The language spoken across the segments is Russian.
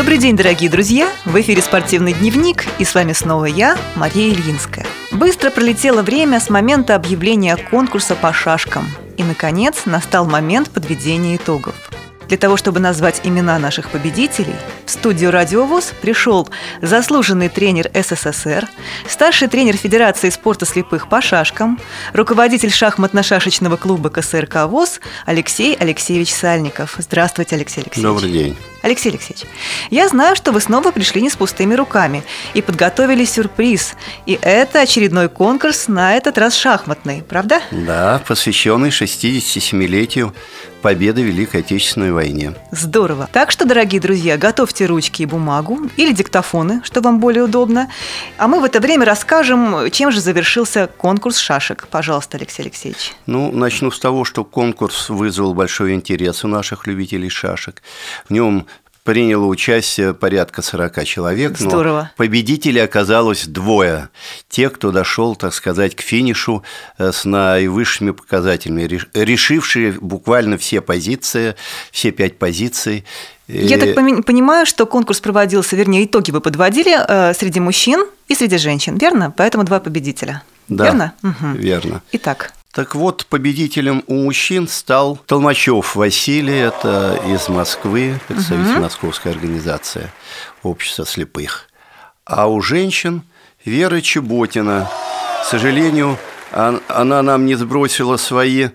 Добрый день, дорогие друзья! В эфире «Спортивный дневник» и с вами снова я, Мария Ильинская. Быстро пролетело время с момента объявления конкурса по шашкам. И, наконец, настал момент подведения итогов. Для того, чтобы назвать имена наших победителей, в студию «Радиовоз» пришел заслуженный тренер СССР, старший тренер Федерации спорта слепых по шашкам, руководитель шахматно-шашечного клуба КСРК ВОЗ Алексей Алексеевич Сальников. Здравствуйте, Алексей Алексеевич. Добрый день. Алексей Алексеевич, я знаю, что вы снова пришли не с пустыми руками и подготовили сюрприз. И это очередной конкурс, на этот раз шахматный, правда? Да, посвященный 67-летию победы в Великой Отечественной войне. Здорово. Так что, дорогие друзья, готовьте ручки и бумагу или диктофоны, что вам более удобно. А мы в это время расскажем, чем же завершился конкурс шашек. Пожалуйста, Алексей Алексеевич. Ну, начну с того, что конкурс вызвал большой интерес у наших любителей шашек. В нем приняло участие порядка 40 человек. Здорово. Но победителей оказалось двое. Те, кто дошел, так сказать, к финишу э, с наивысшими показателями, решившие буквально все позиции, все пять позиций. Я так понимаю, что конкурс проводился, вернее, итоги вы подводили э, среди мужчин и среди женщин, верно? Поэтому два победителя. Да, верно? Угу. верно. Итак. Так вот, победителем у мужчин стал Толмачев Василий, это из Москвы, представитель угу. Московской организации общества слепых. А у женщин Вера Чеботина. К сожалению, она нам не сбросила свои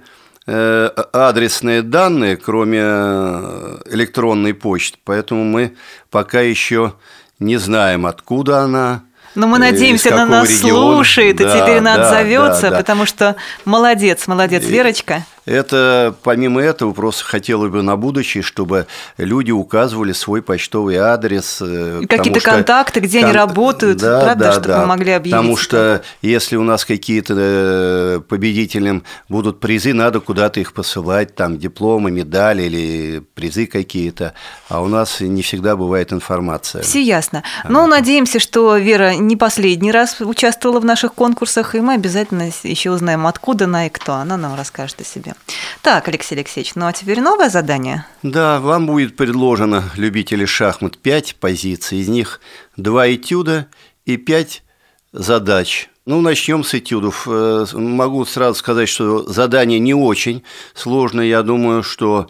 э, адресные данные, кроме э, электронной почты, поэтому мы пока еще не знаем, откуда она, но мы надеемся, она нас региона. слушает, да, и теперь она да, отзовется, да, да. потому что молодец, молодец, Верочка. Это, помимо этого, просто хотелось бы на будущее, чтобы люди указывали свой почтовый адрес. Э, какие-то контакты, где кон... они работают, да, правда, да, чтобы да. мы могли объявить. Потому что если у нас какие-то э, победителям будут призы, надо куда-то их посылать, там дипломы, медали или призы какие-то, а у нас не всегда бывает информация. Все ясно. Но ну, надеемся, что Вера не последний раз участвовала в наших конкурсах, и мы обязательно еще узнаем, откуда она и кто. Она нам расскажет о себе. Так, Алексей Алексеевич, ну а теперь новое задание? Да, вам будет предложено, любители шахмат, пять позиций. Из них два этюда и пять задач. Ну, начнем с этюдов. Э, могу сразу сказать, что задание не очень сложное. Я думаю, что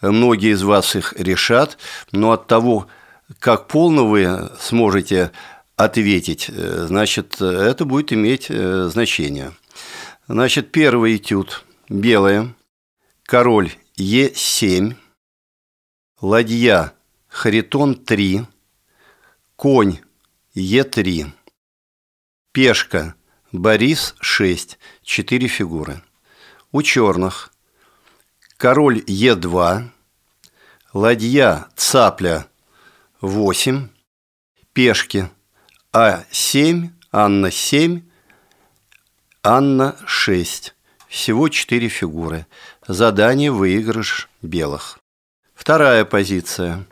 многие из вас их решат. Но от того, как полно вы сможете ответить, э, значит, это будет иметь э, значение. Значит, первый этюд белая, король Е7, ладья Харитон 3, конь Е3, пешка Борис 6, 4 фигуры. У черных король Е2, ладья Цапля 8, пешки А7, Анна 7, Анна 6. Всего четыре фигуры. Задание выигрыш белых. Вторая позиция.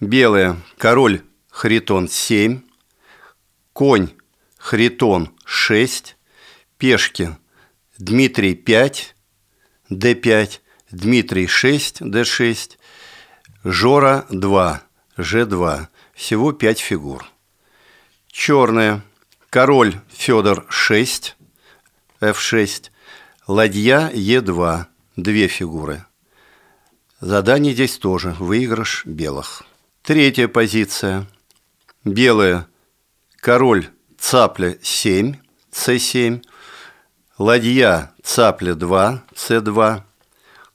Белая. Король Харитон 7. Конь Харитон 6. Пешки Дмитрий 5. Д5. Дмитрий 6. Д6. Жора 2. Ж2. Всего 5 фигур. Черная. Король Федор 6. F6. Ладья Е2, две фигуры. Задание здесь тоже, выигрыш белых. Третья позиция. Белая, король цапля 7, С7, ладья цапля 2, С2,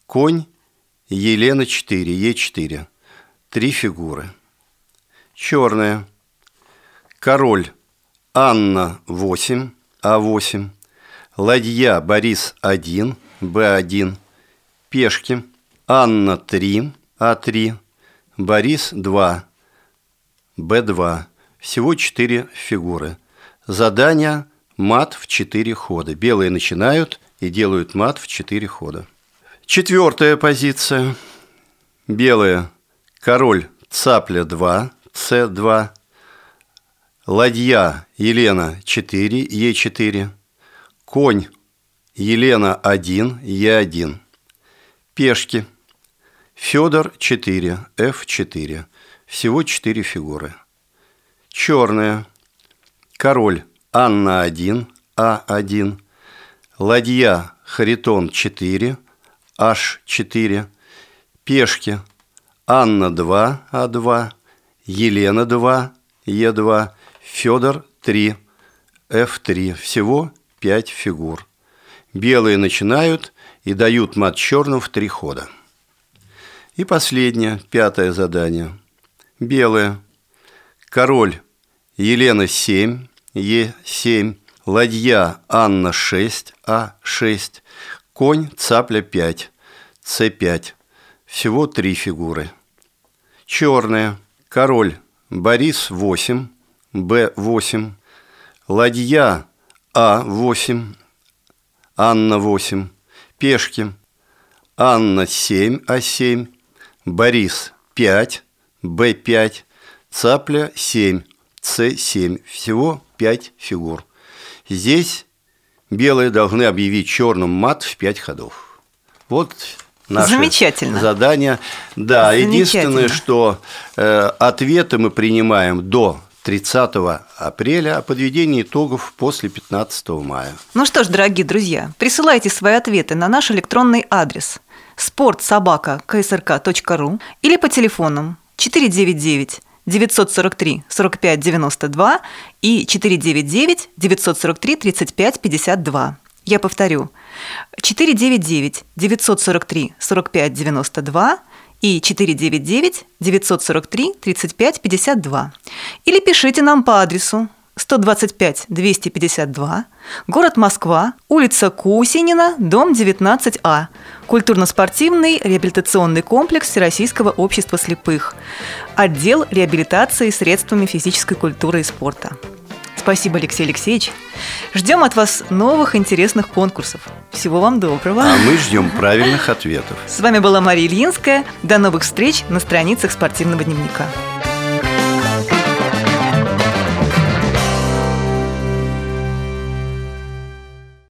конь Елена 4, Е4. Три фигуры. Черная. Король Анна 8, А8, Ладья Борис 1, Б1, Пешки, Анна 3, А3, Борис 2, Б2. Всего 4 фигуры. Задание мат в 4 хода. Белые начинают и делают мат в 4 хода. Четвертая позиция. Белая. Король цапля 2, С2. Ладья Елена 4, Е4 конь Елена 1, Е1. Пешки. Федор 4, F4. всего четыре фигуры. Черная. Король Анна-1, А1. Ладья Харитон 4, H4. Пешки Анна-2, А2. Елена 2, Е2. Федор 3, F3. Всего пять фигур. Белые начинают и дают мат черным в три хода. И последнее, пятое задание. Белое. Король Елена 7, Е7, ладья Анна 6, А6, конь цапля 5, С5. Всего три фигуры. Черная. Король Борис 8, Б8, ладья А8, Анна 8, пешки Анна 7, А7, Борис 5, Б5, цапля 7, С7. Всего 5 фигур. Здесь белые должны объявить черным мат в 5 ходов. Вот наше Замечательно. задание. Да, единственное, что э, ответы мы принимаем до 30 апреля, а подведение итогов после 15 мая. Ну что ж, дорогие друзья, присылайте свои ответы на наш электронный адрес спортсобака.ксрк.ру или по телефонам 499 943 45 92 и 499 943 35 52. Я повторю. 499 943 45 92 и 499 943 35 52. Или пишите нам по адресу 125 252, город Москва, улица Кусинина, дом 19А, культурно-спортивный реабилитационный комплекс Всероссийского общества слепых, отдел реабилитации средствами физической культуры и спорта. Спасибо, Алексей Алексеевич. Ждем от вас новых интересных конкурсов. Всего вам доброго. А мы ждем правильных ответов. С вами была Мария Ильинская. До новых встреч на страницах спортивного дневника.